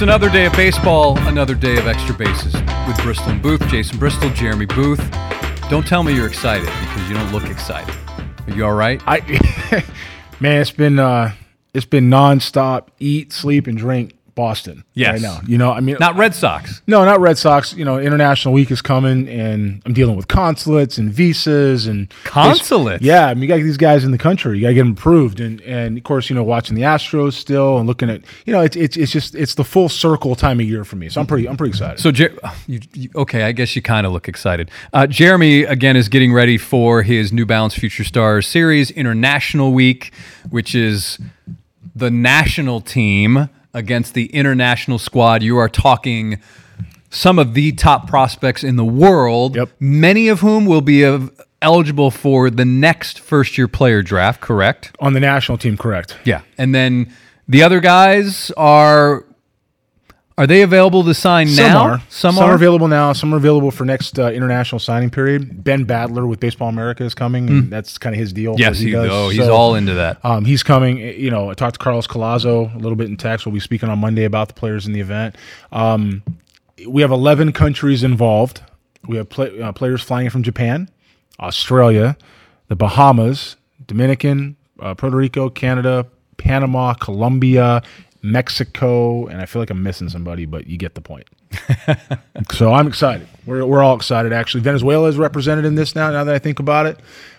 It's another day of baseball, another day of extra bases with Bristol and Booth. Jason Bristol, Jeremy Booth. Don't tell me you're excited because you don't look excited. Are you all right? I man, it's been uh it's been nonstop eat, sleep, and drink Boston Yes. right now. You know, I mean Not Red Sox. No, not Red Sox. You know, International Week is coming, and I'm dealing with consulates and visas and Consulates? Yeah, I mean, you got these guys in the country. You got to get them approved, and and of course, you know, watching the Astros still and looking at, you know, it's it's it's just it's the full circle time of year for me. So I'm pretty I'm pretty excited. So, Jer- you, you, okay, I guess you kind of look excited. Uh, Jeremy, again, is getting ready for his New Balance Future Stars Series International Week, which is the national team against the international squad. You are talking some of the top prospects in the world, Yep. many of whom will be of, eligible for the next first year player draft, correct? on the national team, correct? Yeah. And then the other guys are. Are they available to sign now? Some now? are. Some, are are available now. Some are available for next uh, international signing period. Ben Badler with Baseball America is coming, and that's kind of his deal. Hmm. Yes, what he, does. oh, he's So, all into that. Um, he's coming. You know, I talked to Carlos Collazo a little bit in text. We'll be speaking on Monday about the players in the event. Um, we have 11 countries involved. We have play, uh, players flying from Japan, Australia, the Bahamas, Dominican, uh, Puerto Rico, Canada, Panama, Colombia, Mexico, and I feel like I'm missing somebody, but you get the point. so I'm excited. We're, we're all excited, actually. Venezuela is represented in this now, now that I think about it,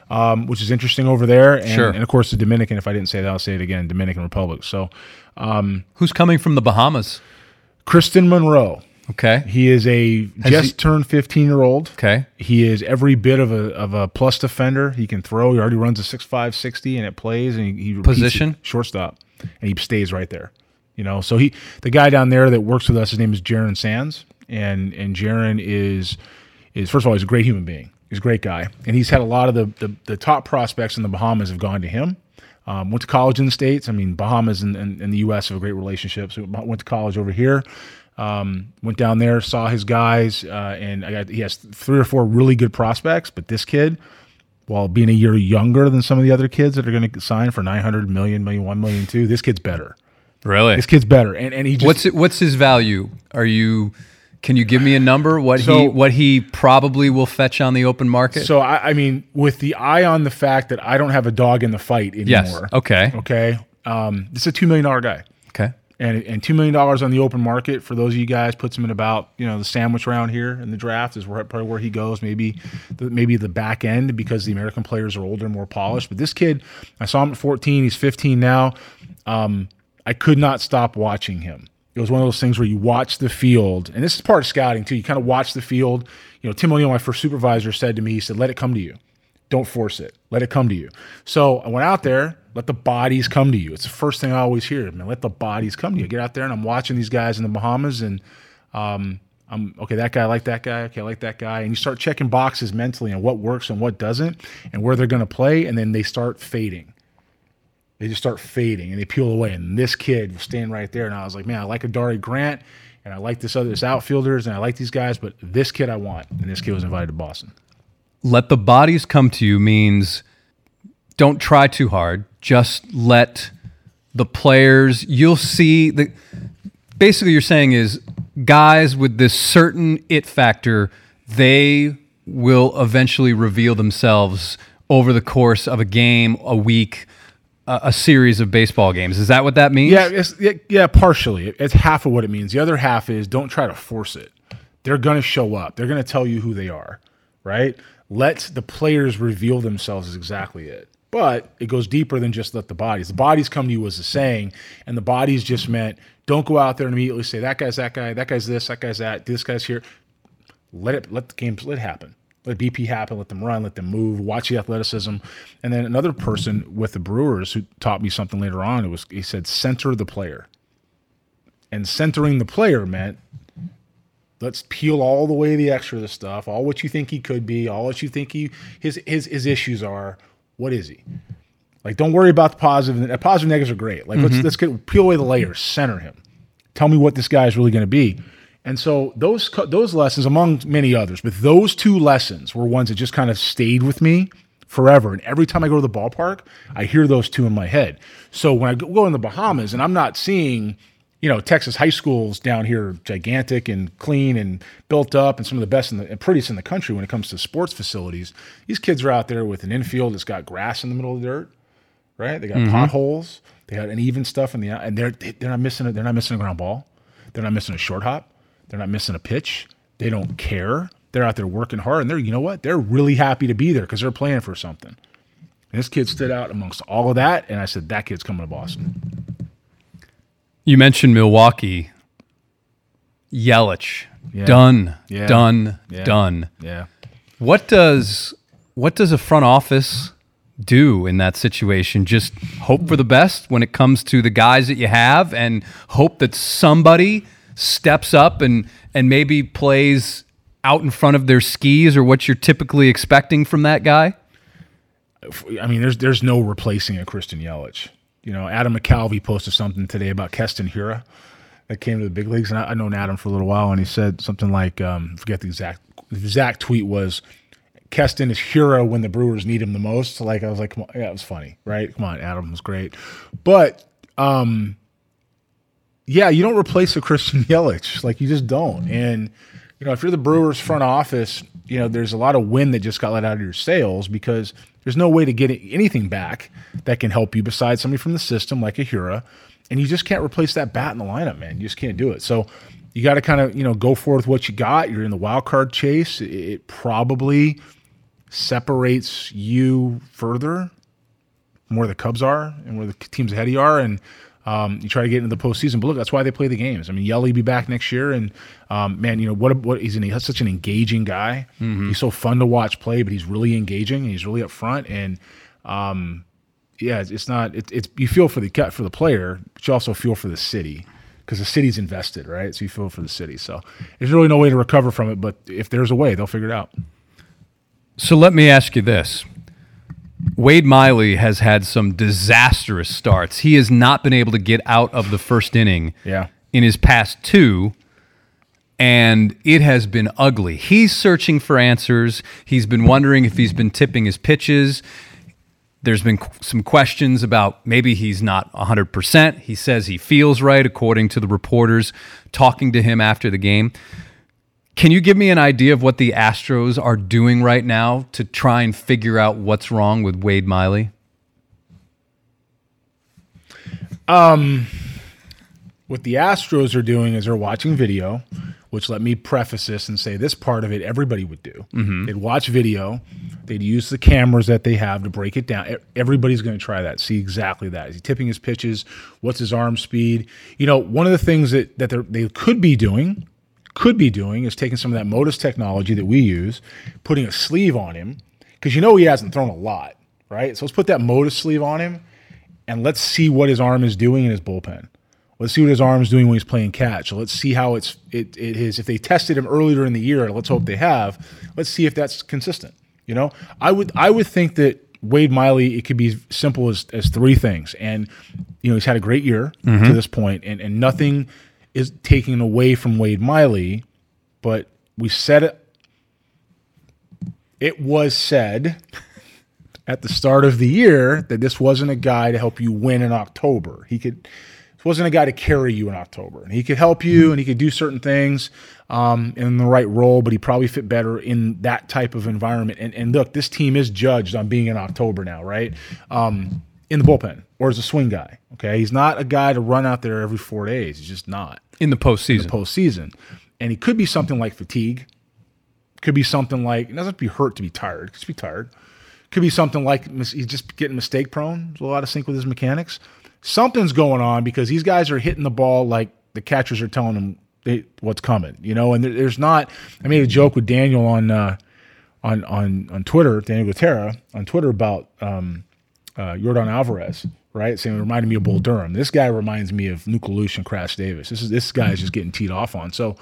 um, which is interesting over there. And, Sure. and of course, the Dominican, if I didn't say that, I'll say it again Dominican Republic. So Who's coming from the Bahamas? Kristen Monroe. Okay. He is a just he- turned 15 year old. Okay. He is every bit of a, of a plus defender. He can throw. He already runs a 6'5", 60, and it plays. And he, he Position? shortstop, and he stays right there. You know, so he the guy down there that works with us. His name is Jaron Sands, and and Jaron is is first of all he's a great human being. He's a great guy, and he's had a lot of the the, the top prospects in the Bahamas have gone to him. Um, went to college in the states. I mean, Bahamas and, and, and the U.S. have a great relationship. So went to college over here. Um, went down there, saw his guys, uh, and got, he has three or four really good prospects. But this kid, while being a year younger than some of the other kids that are going to sign for 900 million, million, 1 million, two, this kid's better. Really? This kid's better. And, and he just, What's it, what's his value? Are you? Can you give me a number? What he what he probably will fetch on the open market? so I, I mean, with the eye on the fact that I don't have a dog in the fight anymore. yes. Okay. Okay. Um, this is a $2 million guy. Okay. and and two million dollars on the open market for those of you guys puts him in about you know the sandwich round here in the draft is where probably where he goes maybe the, maybe the back end because the American players are older and more polished. But this kid, I saw him at 14. He's 15 now. Um, I could not stop watching him. It was one of those things where you watch the field, and this is part of scouting too. You kind of watch the field. You know, Tim O'Neill, my first supervisor, said to me, he said, "Let it come to you." Don't force it. Let it come to you. So I went out there. Let the bodies come to you. It's the first thing I always hear. Man, let the bodies come to you. Get out there, and I'm watching these guys in the Bahamas, and um, I'm okay. That guy, I like that guy. Okay, I like that guy. And you start checking boxes mentally on what works and what doesn't, and where they're going to play, and then they start fading. They just start fading, and they peel away. And this kid was standing right there, and I was like, man, I like Adari Grant, and I like this other this outfielders, and I like these guys, but this kid I want, and this kid was invited to Boston. Let the bodies come to you means don't try too hard. Just let the players. You'll see the. Basically, you're saying is guys with this certain it factor. They will eventually reveal themselves over the course of a game, a week, a, series of baseball games. Is that what that means? Yeah, it's, yeah, yeah, partially. It's half of what it means. The other half is don't try to force it. They're going to show up. They're going to tell you who they are, right? Let the players reveal themselves is exactly it. But it goes deeper than just let the bodies. The bodies come to you was the saying, and the bodies just meant don't go out there and immediately say that guy's that guy, that guy's this, that guy's that, this guy's here. Let it let the games let it happen. Let BP happen, let them run, let them move, watch the athleticism. And then another person with the Brewers who taught me something later on, it was he said center the player. And centering the player meant let's peel all the way the extra of the stuff, all what you think he could be, all what you think he his his his issues are. What is he? Like, don't worry about the positive. The positive negatives are great. Like, let's mm-hmm. let's get peel away the layers, center him. Tell me what this guy is really going to be. And so those those lessons, among many others, but those two lessons were ones that just kind of stayed with me forever. And every time I go to the ballpark, I hear those two in my head. So when I go in the Bahamas and I'm not seeing you know, Texas high schools down here gigantic and clean and built up and some of the best in the and prettiest in the country when it comes to sports facilities. These kids are out there with an infield that's got grass in the middle of the dirt, right? They got mm-hmm. potholes, they got uneven stuff in the and they're they're not missing a, they're not missing a ground ball, they're not missing a short hop, they're not missing a pitch. They don't care. They're out there working hard, and they're you know what? They're really happy to be there because they're playing for something. And this kid stood out amongst all of that, and I said that kid's coming to Boston. You mentioned Milwaukee. Yelich. Yeah. Done. Yeah. Done. Yeah. Done. Yeah. What does what does a front office do in that situation? Just hope for the best when it comes to the guys that you have and hope that somebody steps up and and maybe plays out in front of their skis or what you're typically expecting from that guy? I mean, there's there's no replacing a Christian Yelich. You know, Adam McCalvy posted something today about Keston Hiura that came to the big leagues, and I, I've known Adam for a little while, and he said something like, um, forget the exact the exact tweet was, Keston is Hiura when the Brewers need him the most. Like I was like, come on, yeah, it was funny, right? Come on, Adam was great, but um, yeah, you don't replace a Christian Yelich. Like you just don't. Mm-hmm. And you know, if you're the Brewers front office, you know, there's a lot of wind that just got let out of your sails because there's no way to get anything back that can help you besides somebody from the system like a Hiura. And you just can't replace that bat in the lineup, man. You just can't do it. So you got to kind of, you know, go forth with what you got. You're in the wild card chase. It, it probably separates you further from where the Cubs are and where the teams ahead of you are. And um, you try to get into the postseason. But look, that's why they play the games. I mean, Yelly be back next year, and um, man, you know what? What he's an, he's such an engaging guy. He's so fun to watch play, but he's really engaging and he's really up front. And um, yeah, it's, it's not. It, it's you feel for the cut for the player, but you also feel for the city because the city's invested, right? So you feel for the city. So there's really no way to recover from it. But if there's a way, they'll figure it out. So let me ask you this. Wade Miley has had some disastrous starts. He has not been able to get out of the first inning Yeah. in his past two, and it has been ugly. He's searching for answers. He's been wondering if he's been tipping his pitches. There's been qu- some questions about maybe he's not 100%. He says he feels right, according to the reporters talking to him after the game. Can you give me an idea of what the Astros are doing right now to try and figure out what's wrong with Wade Miley? Um, what the Astros are doing is they're watching video, which let me preface this and say this part of it everybody would do. Mm-hmm. They'd watch video, they'd use the cameras that they have to break it down. Everybody's going to try that, see exactly that. Is he tipping his pitches? What's his arm speed? You know, one of the things that, that they could be doing, could be doing, is taking some of that Motus technology that we use, putting a sleeve on him, because you know he hasn't thrown a lot, right? So let's put that Motus sleeve on him and let's see what his arm is doing in his bullpen. Let's see what his arm is doing when he's playing catch. Let's see how it's it, it is. If they tested him earlier in the year, let's hope they have. Let's see if that's consistent. You know, I would I would think that Wade Miley it could be as simple as as three things, and you know he's had a great year mm-hmm. to this point, and and nothing is taken away from Wade Miley, but we said it. It was said at the start of the year that this wasn't a guy to help you win in October. He could this wasn't a guy to carry you in October. And he could help you and he could do certain things um, in the right role, but he probably fit better in that type of environment. And, and look, this team is judged on being in October now, right? Um, in the bullpen or as a swing guy. Okay. He's not a guy to run out there every four days. He's just not In the postseason. postseason. And he could be something like fatigue. Could be something like it doesn't have to be hurt to be tired. Just be tired. Could be something like he's just getting mistake prone. There's a lot of sync with his mechanics. Something's going on because these guys are hitting the ball like the catchers are telling them they, what's coming. You know, and there, there's not. I made a joke with Daniel on uh, on on on Twitter, Daniel Gutera on Twitter about um, uh, Yordan Alvarez, right? It reminded me of Bull Durham. This guy reminds me of Nuke LaLoosh and Crash Davis. This is this guy is just getting teed off on. So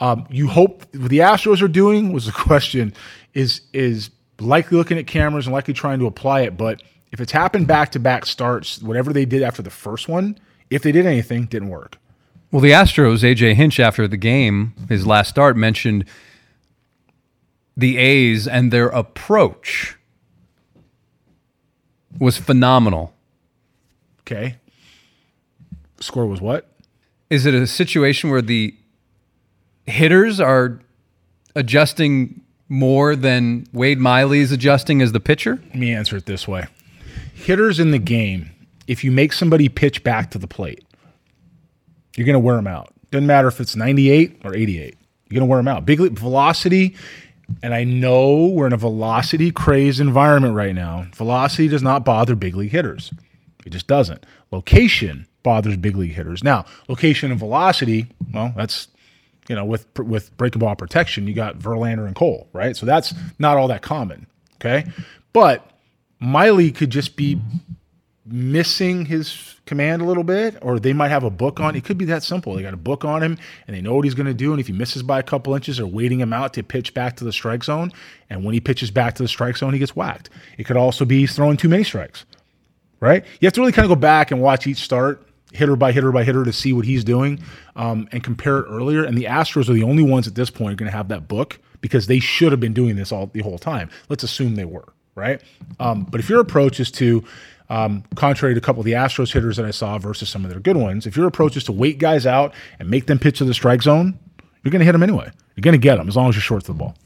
um, you hope what the Astros are doing was the question is is likely looking at cameras and likely trying to apply it. But if it's happened back to back starts, whatever they did after the first one, if they did anything, didn't work. Well, the Astros, AJ Hinch, after the game, his last start, mentioned the A's and their approach was phenomenal. Okay. Score was what? is it a situation where the hitters are adjusting more than Wade Miley is adjusting as the pitcher? Let me answer it this way. Hitters in the game, if you make somebody pitch back to the plate, you're going to wear them out. Doesn't matter if it's 98 or 88. You're going to wear them out. Big league velocity, and I know we're in a velocity crazed environment right now. Velocity does not bother big league hitters. It just doesn't. Location bothers big league hitters. Now, location and velocity, well, that's you know, with with breaking ball protection, you got Verlander and Cole, right? So that's not all that common. Okay. But Miley could just be missing his command a little bit, or they might have a book on. It could be that simple. They got a book on him, and they know what he's going to do. And if he misses by a couple inches, they're waiting him out to pitch back to the strike zone. And when he pitches back to the strike zone, he gets whacked. It could also be he's throwing too many strikes, right? You have to really kind of go back and watch each start, hitter by hitter by hitter, to see what he's doing um, and compare it earlier. And the Astros are the only ones at this point going to have that book because they should have been doing this all the whole time. Let's assume they were, right? Um, but if your approach is to um, contrary to a couple of the Astros hitters that I saw versus some of their good ones. If your approach is to wait guys out and make them pitch to the strike zone, you're going to hit them anyway. You're going to get them as long as you're short to the ball.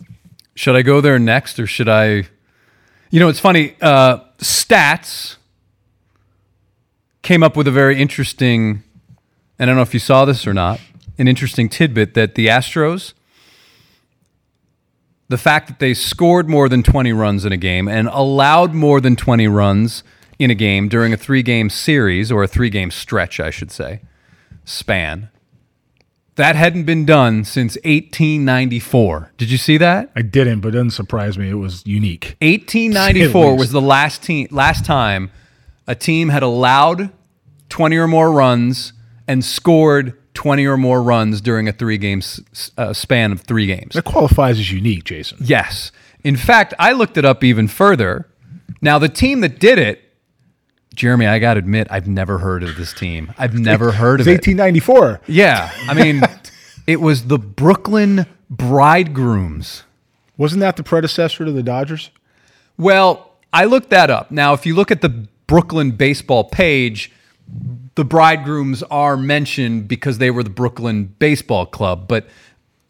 Should I go there next or should I? You know, it's funny. Uh, stats came up with a very interesting, and I don't know if you saw this or not, an interesting tidbit that the Astros, the fact that they scored more than 20 runs in a game and allowed more than 20 runs in a game during a three game series or a three game stretch, I should say, span. That hadn't been done since 1894. Did you see that? I didn't, but it doesn't surprise me. It was unique. 1894 was the last team last time a team had allowed 20 or more runs and scored 20 or more runs during a three game uh, span of three games. That qualifies as unique, Jason. Yes. In fact, I looked it up even further. Now, the team that did it Jeremy, I got to admit, I've never heard of this team. I've never heard of it. 1894. Yeah. I mean, it was the Brooklyn Bridegrooms. Wasn't that the predecessor to the Dodgers? Well, I looked that up. Now, if you look at the Brooklyn baseball page, the Bridegrooms are mentioned because they were the Brooklyn Baseball Club, but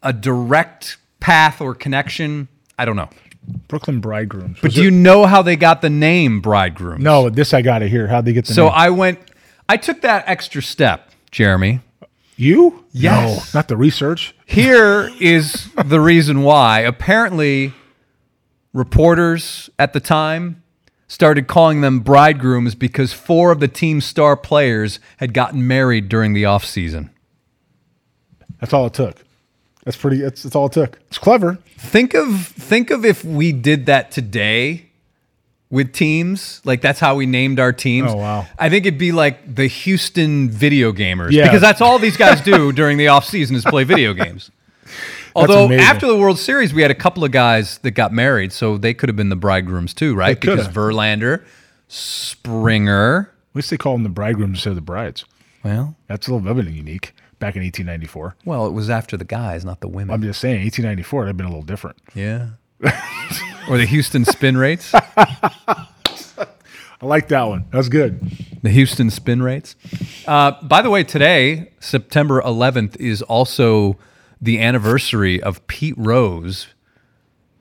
a direct path or connection, I don't know. Brooklyn Bridegrooms. But do you know how they got the name Bridegrooms? No, this I got to hear. How'd they get the so name? I went, I took that extra step, Jeremy. You? Yes. No, not the research. Here is the reason why. Apparently, reporters at the time started calling them bridegrooms because four of the team's star players had gotten married during the offseason. That's all it took. That's pretty. That's, that's all it took. It's clever. Think of think of if we did that today with teams. Like that's how we named our teams. Oh wow! I think it'd be like the Houston Video Gamers Yeah. because that's all these guys do during the off season is play video games. Although after the World Series, we had a couple of guys that got married, so they could have been the bridegrooms too, right? They. Because Verlander, Springer. At least they call them the bridegrooms instead of the brides. Well, That's a little bit unique. Back in 1894. well, it was after the guys, not the women. I'm just saying, 1894 it would have been a little different. yeah. or the Houston spin rates. I like that one. That was good. The Houston spin rates. Uh, by the way, today, September 11th, is also the anniversary of Pete Rose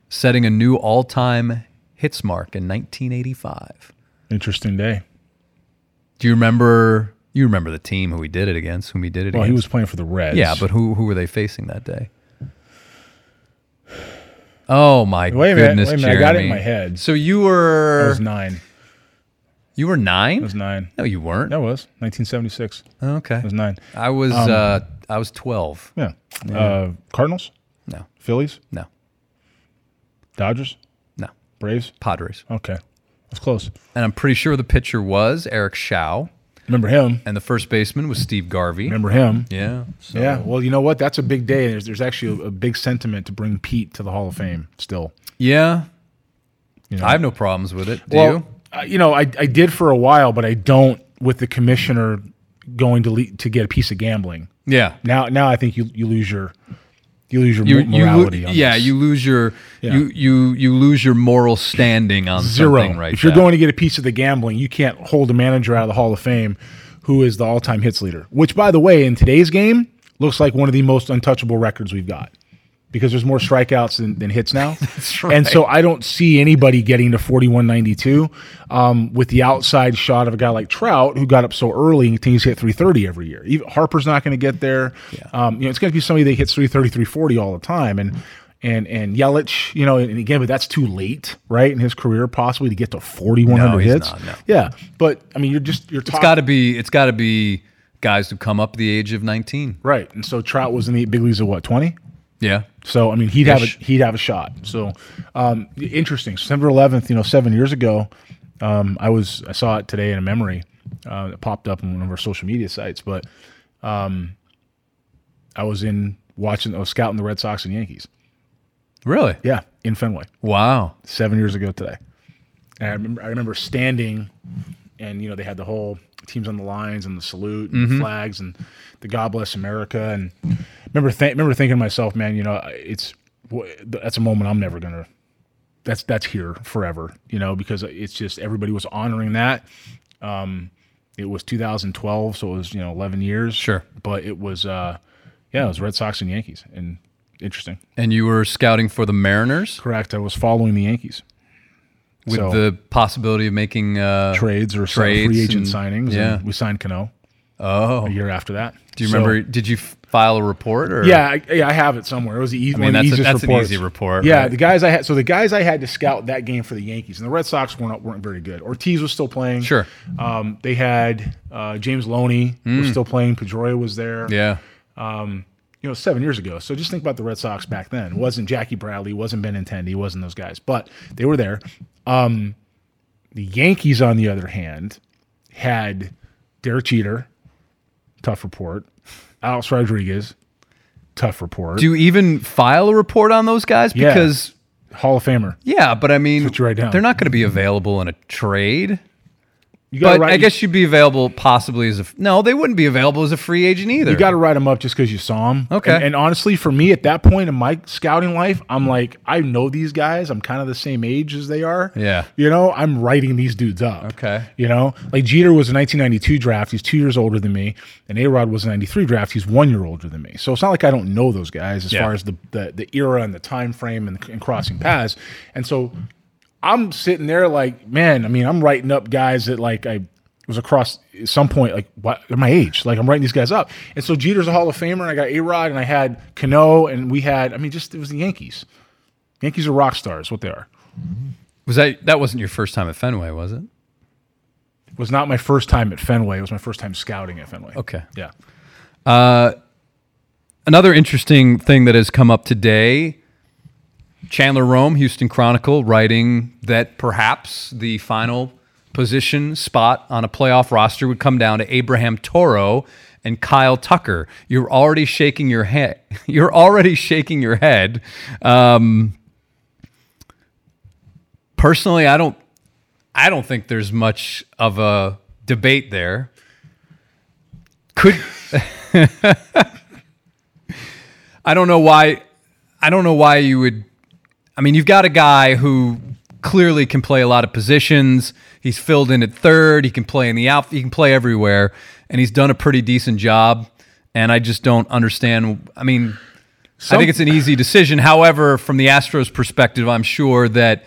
setting a new all time hits mark in 1985. Interesting day. Do you remember? You remember the team who he did it against, whom he did it against. Well, he was playing for the Reds. yeah, but who who were they facing that day? Oh my Wait a minute, goodness, wait a minute, I got it in Jeremy. my head. So you were? I were was nine. you were nine? I was nine. No, you weren't. That was 1976. Okay. I was nine. I was Um, uh, I was twelve. Yeah. Uh, Cardinals, No, Phillies, no, Dodgers, no. Braves. Padres. Okay, that's close. And I'm pretty sure the pitcher was Eric Show, Remember him? and the first baseman was Steve Garvey. Remember him? Yeah. So, Yeah. Well, you know what? That's a big day. There's there's actually a, a big sentiment to bring Pete to the Hall of Fame. Still, Yeah. you know? I have no problems with it. Do well, you? uh, you know, I I did for a while, but I don't with the commissioner going to le- to get a piece of gambling. Yeah. Now, now I think you you lose your you lose your You, mo- you yeah, this. you lose your Yeah. you you you lose your moral standing on zero. something right if you're there. going to get a piece of the gambling, you can't hold a manager out of the Hall of Fame who is the all-time hits leader. Which, by the way, in today's game, looks like one of the most untouchable records we've got because there's more strikeouts than, than hits now. And so I don't see anybody getting to 41.92 um, with the outside shot of a guy like Trout who got up so early and continues to hit 330 every year. Even Harper's not going to get there. Um, you know, it's going to be somebody that hits 330, 340 all the time. And and and Yelich, you know, and again, but that's too late, right, in his career possibly to get to 4,100 No, hits. not, no. Yeah, but I mean, you're just you're It's talking got to be. It's got to be guys who come up the age of 19. right. And so Trout was in the big leagues at what 20? Yeah. So I mean, he'd have a, he'd have a shot. So um, interesting. September 11th, you know, seven years ago, um, I was I saw it today in a memory. Uh, it popped up on one of our social media sites, but um, I was in watching. I was scouting the Red Sox and Yankees. Really? Yeah, in Fenway, Wow. seven years ago today. And I remember I remember standing, and you know they had the whole teams on the lines and the salute and the flags and the God bless America. And remember th- remember thinking to myself, man, you know, it's that's a moment I'm never gonna. That's that's here forever, you know, because it's just everybody was honoring that. Um, it was 2012, so it was you know 11 years. Sure. but it was uh, yeah, it was Red Sox and Yankees, and interesting. And you were scouting for the Mariners Correct. I was following the Yankees. with So- the possibility of making uh, trades or some trades free agent and- signings. yeah. and we signed Cano Oh. a year after that. Do you So- remember? Did you file a report? Or Yeah, I, yeah, I have it somewhere. It was the easy. I mean, that's, a, that's an easy report. Yeah, right? the guys I had. So the guys I had to scout that game for the Yankees and the Red Sox weren't weren't very good. Ortiz was still playing. Sure. Um, they had uh, James Loney was still playing. Pedroia was there. Hmm. Yeah. you know, seven years ago. So just think about the Red Sox back then. It wasn't Jackie Bradley, wasn't Benintendi, wasn't those guys, but they were there. Um, the Yankees, on the other hand, had Derek Jeter, tough report. Alex Rodriguez, tough report. Do you even file a report on those guys? Yeah. Because Hall of Famer. yeah, but I mean, what you write down. they're not going to be available in a trade. You got But I guess you'd be available possibly as a no. They wouldn't be available as a free agent either. You got to write them up just because you saw them. Okay. And, and honestly, for me at that point in my scouting life, I'm like, I know these guys. I'm kind of the same age as they are. Yeah. You know, I'm writing these dudes up. Okay. You know, like Jeter was a 1992 draft. He's two years older than me. And A Rod was a 93 draft. He's one year older than me. So it's not like I don't know those guys as Yeah. far as the, the, the era and the time frame and, and crossing paths. And so I'm sitting there like, man, I mean, I'm writing up guys that like I was across at some point, like what at my age, like I'm writing these guys up. And so Jeter's a Hall of Famer, and I got A Rod, and I had Cano, and we had, I mean, just it was the Yankees. Yankees are rock stars, what they are. Was that that wasn't your first time at Fenway, was it? It was not my first time at Fenway. It was my first time scouting at Fenway. Okay. Yeah. Uh, Another interesting thing that has come up today Chandler Rome, Houston Chronicle, writing that perhaps the final position spot on a playoff roster would come down to Abraham Toro and Kyle Tucker. You're already shaking your head. You're already shaking your head. Um, personally, I don't. I don't think there's much of a debate there. Could I don't know why. I don't know why you would. I mean, you've got a guy who clearly can play a lot of positions. He's filled in at third. He can play in the out. He can play everywhere, and he's done a pretty decent job. And I just don't understand. I mean, I think it's an easy decision. However, from the Astros' perspective, I'm sure that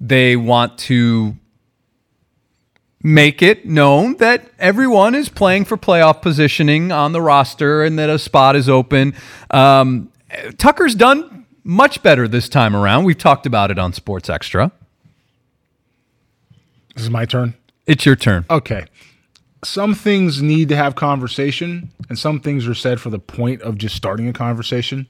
they want to make it known that everyone is playing for playoff positioning on the roster and that a spot is open. Um, Tucker's done much better this time around. We've talked about it on Sports Extra. This is my turn. It's your turn. Okay. Some things need to have conversation, and some things are said for the point of just starting a conversation.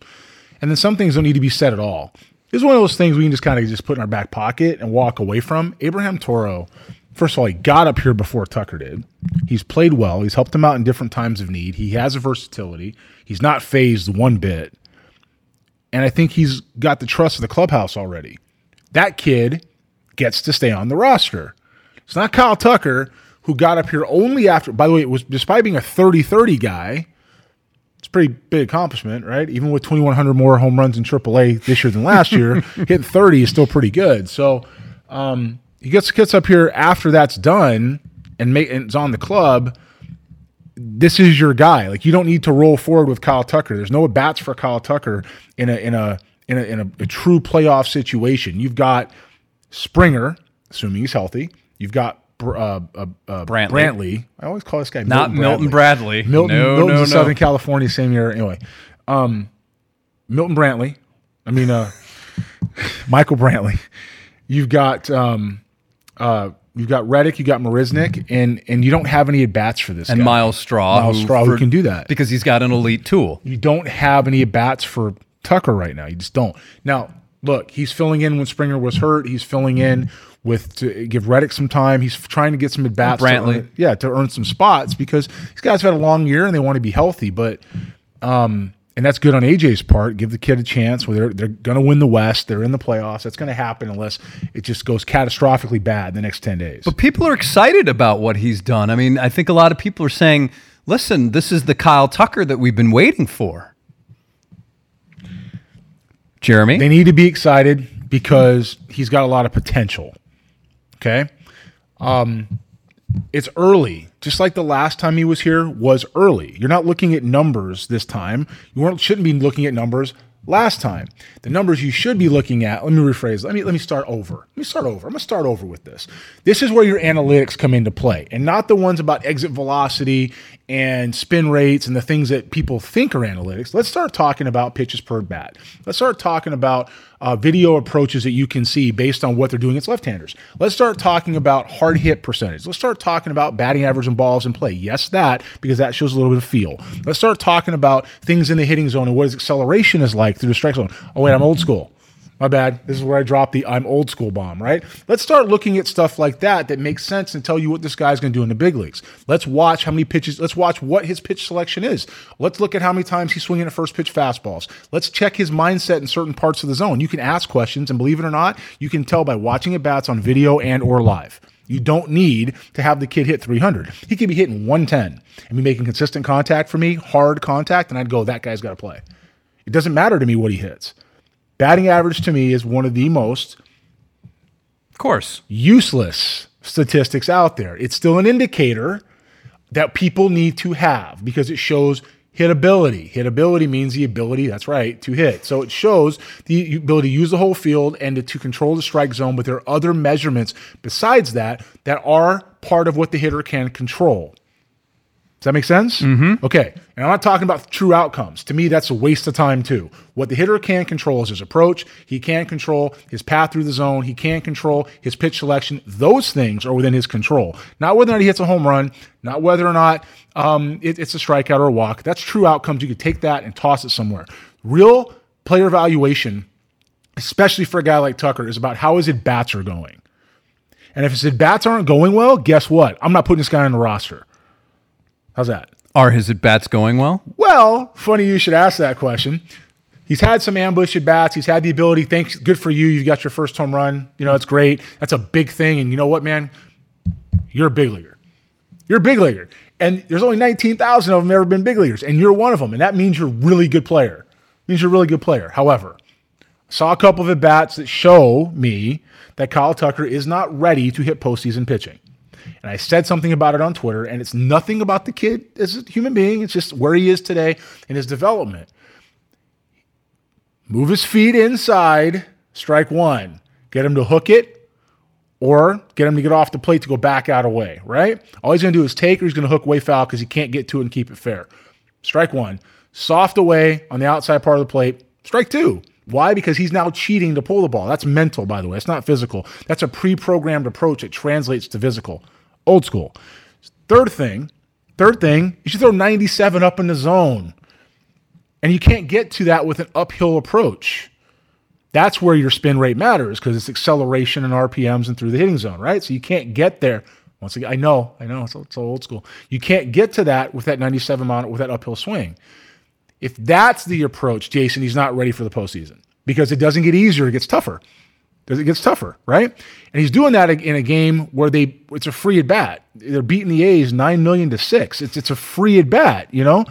And then some things don't need to be said at all. This is one of those things we can just kind of just put in our back pocket and walk away from. Abraham Toro, first of all, he got up here before Tucker did. He's played well. He's helped him out in different times of need. He has a versatility. He's not phased one bit. And I think he's got the trust of the clubhouse already. That kid gets to stay on the roster. It's not Kyle Tucker, who got up here only after, by the way, it was despite being a 30 30 guy. It's a pretty big accomplishment, right? Even with 2,100 more home runs in AAA this year than last year, hitting 30 is still pretty good. So um, he gets gets up here after that's done and, make, and is on the club. This is your guy. Like you don't need to roll forward with Kyle Tucker. There's no bats for Kyle Tucker in a in a in a, in a, a true playoff situation. You've got Springer, assuming he's healthy. You've got uh, uh, uh, Brantley. Brantley. I always call this guy Not Milton Bradley. Milton, no, Milton's no, in no. Southern California, same year. Anyway, um, Milton Brantley. I mean, uh, Michael Brantley. You've got um, uh, you've got Reddick. You got Marisnick, and and you don't have any at bats for this. and guy. Myles Straw, Myles Straw, who can do that. because he's got an elite tool. You don't have any at bats for Tucker right now. You just don't. Now, look, he's filling in when Springer was hurt. He's filling in with to give Reddick some time. He's trying to get some at bats. Brantley. yeah, to earn some spots because these guys have had a long year and they want to be healthy. But um, and that's good on AJ's part. Give the kid a chance. Where they're they're going to win the West. They're in the playoffs. That's going to happen unless it just goes catastrophically bad in the next ten days. But people are excited about what he's done. I mean, I think a lot of people are saying, listen, this is the Kyle Tucker that we've been waiting for. Jeremy? They need to be excited because he's got a lot of potential. Okay. Um, it's early, just like the last time he was here was early. You're not looking at numbers this time. You weren't shouldn't be looking at numbers last time. The numbers you should be looking at. Let me rephrase. Let me let me start over. Let me start over. I'm gonna start over with this. This is where your analytics come into play, and not the ones about exit velocity and spin rates and the things that people think are analytics. Let's start talking about pitches per bat. Let's start talking about uh, video approaches that you can see based on what they're doing against left-handers. Let's start talking about hard hit percentage. Let's start talking about batting average and balls in play. Yes, that because that shows a little bit of feel. Let's start talking about things in the hitting zone and what his acceleration is like through the strike zone. Oh wait, I'm old school. My bad. This is where I dropped the I'm old school bomb, right? Let's start looking at stuff like that that makes sense and tell you what this guy's going to do in the big leagues. Let's watch how many pitches, let's watch what his pitch selection is. Let's look at how many times he's swinging at first pitch fastballs. Let's check his mindset in certain parts of the zone. You can ask questions and believe it or not, you can tell by watching at bats on video and or live. You don't need to have the kid hit 300. He could be hitting 110 and be making consistent contact for me, hard contact, and I'd go, that guy's got to play. It doesn't matter to me what he hits. Batting average to me is one of the most of course. useless statistics out there. It's still an indicator that people need to have because it shows hitability. Hitability means the ability, that's right, to hit. So it shows the ability to use the whole field and to, to control the strike zone, but there are other measurements besides that that are part of what the hitter can control. Does that make sense? Mm-hmm. Okay. And I'm not talking about true outcomes. To me, that's a waste of time, too. What the hitter can control is his approach. He can control his path through the zone. He can control his pitch selection. Those things are within his control. Not whether or not he hits a home run, not whether or not um, it- it's a strikeout or a walk. That's true outcomes. You could take that and toss it somewhere. Real player evaluation, especially for a guy like Tucker, is about how his at bats are going. And if his at bats aren't going well, guess what? I'm not putting this guy on the roster. How's that? Are his at bats going well? Well, funny you should ask that question. He's had some ambush at bats. He's had the ability. Thanks. Good for you. You've got your first home run. You know, it's great. That's a big thing. And you know what, man? You're a big leaguer. You're a big leaguer. And there's only 19,000 of them ever been big leaguers. And you're one of them. And that means you're a really good player. means you're a really good player. However, I saw a couple of at bats that show me that Kyle Tucker is not ready to hit postseason pitching. And I said something about it on Twitter, and it's nothing about the kid as a human being. It's just where he is today in his development. Move his feet inside, strike one. Get him to hook it, or get him to get off the plate to go back out away, right? All he's going to do is take or he's going to hook way foul because he can't get to it and keep it fair. Strike one. Soft away on the outside part of the plate. Strike two. Why? Because he's now cheating to pull the ball. That's mental, by the way. It's not physical. That's a pre programmed approach It translates to physical. Old school. Third thing, third thing, you should throw 97 up in the zone. And you can't get to that with an uphill approach. That's where your spin rate matters because it's acceleration and RPMs and through the hitting zone, right? So you can't get there. Once again, I know, I know, it's, it's old school. You can't get to that with that 97 mile with that uphill swing. If that's the approach, Jason, he's not ready for the postseason because it doesn't get easier; it gets tougher. It gets tougher, right? And he's doing that in a game where they it's a free at bat. They're beating the A's nine million to six. It's it's a free at bat, you know.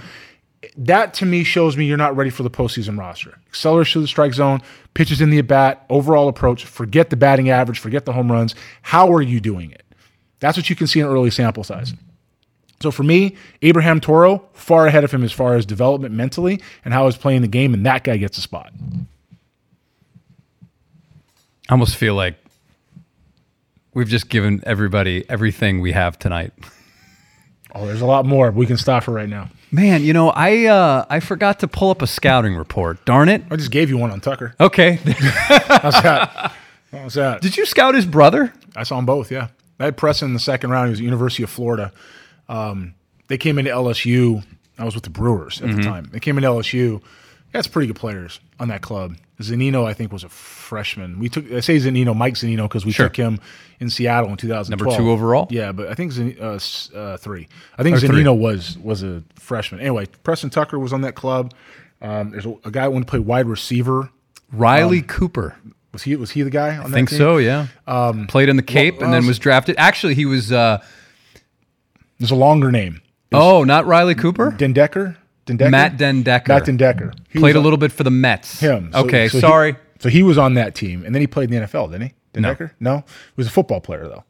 That to me shows me you're not ready for the postseason roster. Acceleration to the strike zone, pitches in the at bat, overall approach. Forget the batting average, forget the home runs. How are you doing it? That's what you can see in early sample size. So for me, Abraham Toro, far ahead of him as far as development mentally and how he's playing the game, and that guy gets a spot. I almost feel like we've just given everybody everything we have tonight. Oh, there's a lot more. We can stop for right now. Man, you know, I uh, I forgot to pull up a scouting report. Darn it. I just gave you one on Tucker. Okay. How's that? How's that? Did you scout his brother? I saw them both. Yeah, I had Preston in the second round. He was at University of Florida. Um, they came into LSU. I was with the Brewers at the time. They came into LSU. That's pretty good players on that club. Zunino, I think, was a freshman. We took I say Zunino, Mike Zunino, because we Sure. took him in Seattle in 2012. Number two overall? Yeah, but I think Zan, uh, uh, three. I think Or three. Zunino was was a freshman. Anyway, Preston Tucker was on that club. Um, there's a, a guy who wanted to play wide receiver. Riley Cooper. Was he was he the guy? On I think so, yeah. Um, Played in the Cape well, and then well, was drafted. Actually, he was uh, There's a longer name. oh, not Riley Cooper? den Dekker. Dendecker. Matt den Dekker. Matt den Dekker. He Played a on- little bit for the Mets. Him. So- okay, so he- sorry. so he was on that team, and then he played in the NFL, didn't he? den Dekker? No. He was a football player though.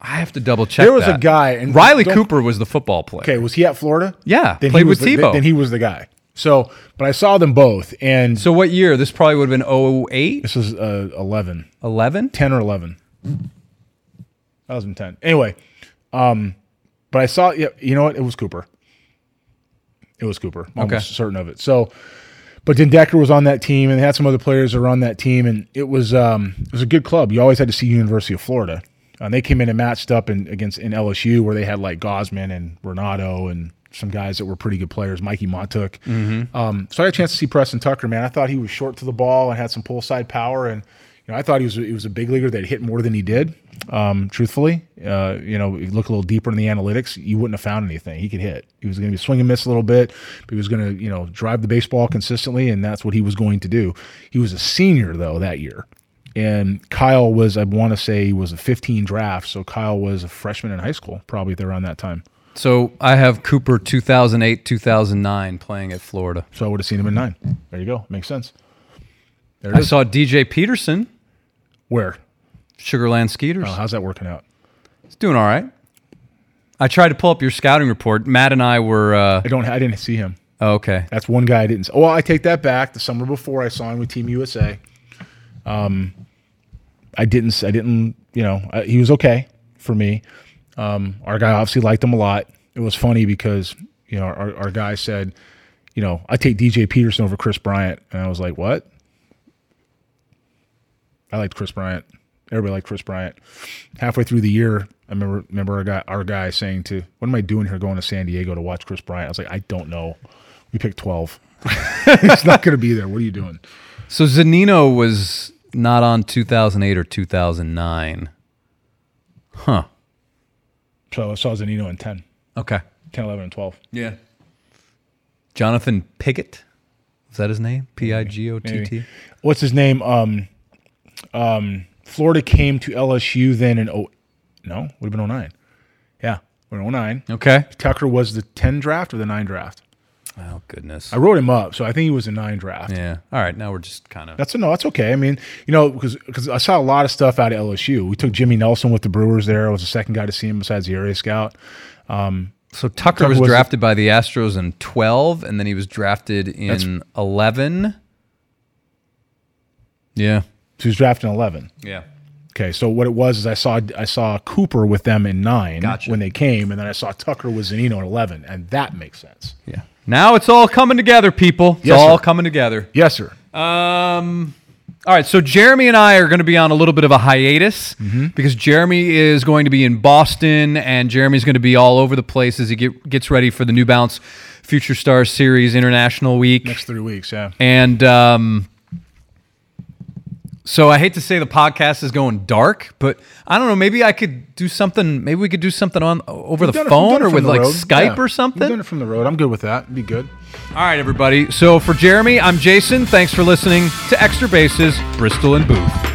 I have to double check There was a guy, and Riley Cooper was the football player. Okay, was he at Florida? Yeah, Then played he was with the, Tebow. Then he was the guy. So, but I saw them both, and So what year? This probably would have been 08, this was uh, 11, 11? 10 or 11. 2010. Anyway, um, but I saw, yeah, you know what? It was Cooper. It was Cooper. I'm almost Okay. certain of it. So, but den Dekker was on that team, and they had some other players that were on that team, and it was um, it was a good club. You always had to see University of Florida. And they came in and matched up in, against in LSU, where they had like Gausman and Ranaudo and some guys that were pretty good players. Mikie Mahtook. Um, so I had a chance to see Preston Tucker. Man, I thought he was short to the ball and had some pull side power, and you know I thought he was he was a big leaguer that hit more than he did. Um, truthfully, uh, you know, if you look a little deeper in the analytics, you wouldn't have found anything. He could hit. He was going to be swing and miss a little bit, but he was going to, you know, drive the baseball consistently, and that's what he was going to do. He was a senior though that year, and Kyle was, I want to say, he was a 15 draft, so Kyle was a freshman in high school, probably around that time. So I have Cooper 2008, 2009 playing at Florida. So I would have seen him in nine. There you go. Makes sense. There it I is. saw DJ Peterson, Where? Sugarland Skeeters. Oh, how's that working out? Doing all right. I tried to pull up your scouting report. Matt and I were. Uh, I don't. I didn't see him. oh, okay. That's one guy I didn't. See. Well, I take that back. The summer before, I saw him with Team USA. Um, I didn't. I didn't. You know, I, he was okay for me. Um, our guy obviously liked him a lot. It was funny because you know our, our guy said, you know, I take DJ Peterson over Kris Bryant, and I was like, what? I liked Kris Bryant. Everybody liked Kris Bryant. Halfway through the year, I remember remember our guy our guy saying to, "What am I doing here going to San Diego to watch Kris Bryant?" I was like, "I don't know. We picked twelve. He's not going to be there. What are you doing?" So Zunino was not on 2008 or 2009. Huh. So I saw Zunino in 10, Okay. 10, 11, and 12. Yeah. Jonathan Piggott. Is that his name? P I G O T T. What's his name? Um, um, Florida came to LSU then in oh, no, would have been 09. Yeah, in 09. Okay. Tucker was the 10 draft or the 9 draft. Oh goodness. I wrote him up, so I think he was a 9 draft. Yeah. All right. Now we're just kind of. That's a, no, that's okay. I mean, you know, because because I saw a lot of stuff out of LSU. We took Jimmy Nelson with the Brewers. There I was the second guy to see him besides the area scout. Um, so Tucker, Tucker was, was- drafted by the Astros in 12, and then he was drafted in 11. Yeah. So he was drafted in eleven. Yeah. Okay, so what it was is I saw I saw Cooper with them in nine Gotcha. when they came, and then I saw Tucker with Zunino in eleven, and that makes sense. Yeah. Now it's all coming together, people. It's Yes, all sir. coming together. Yes, sir. Um, all right, so Jeremy and I are going to be on a little bit of a hiatus because Jeremy is going to be in Boston and Jeremy's going to be all over the place as he get, gets ready for the New Balance Future Stars Series International Week. Next three weeks, yeah. And um, so I hate to say the podcast is going dark, but I don't know. Maybe I could do something. Maybe we could do something on over the Done it- phone it or with like road. Skype Yeah. or We've something. done it from the road. I'm good with that. It'd be good. All right, everybody. So for Jeremy, I'm Jason. Thanks for listening to Extra Bases, Bristol and Booth.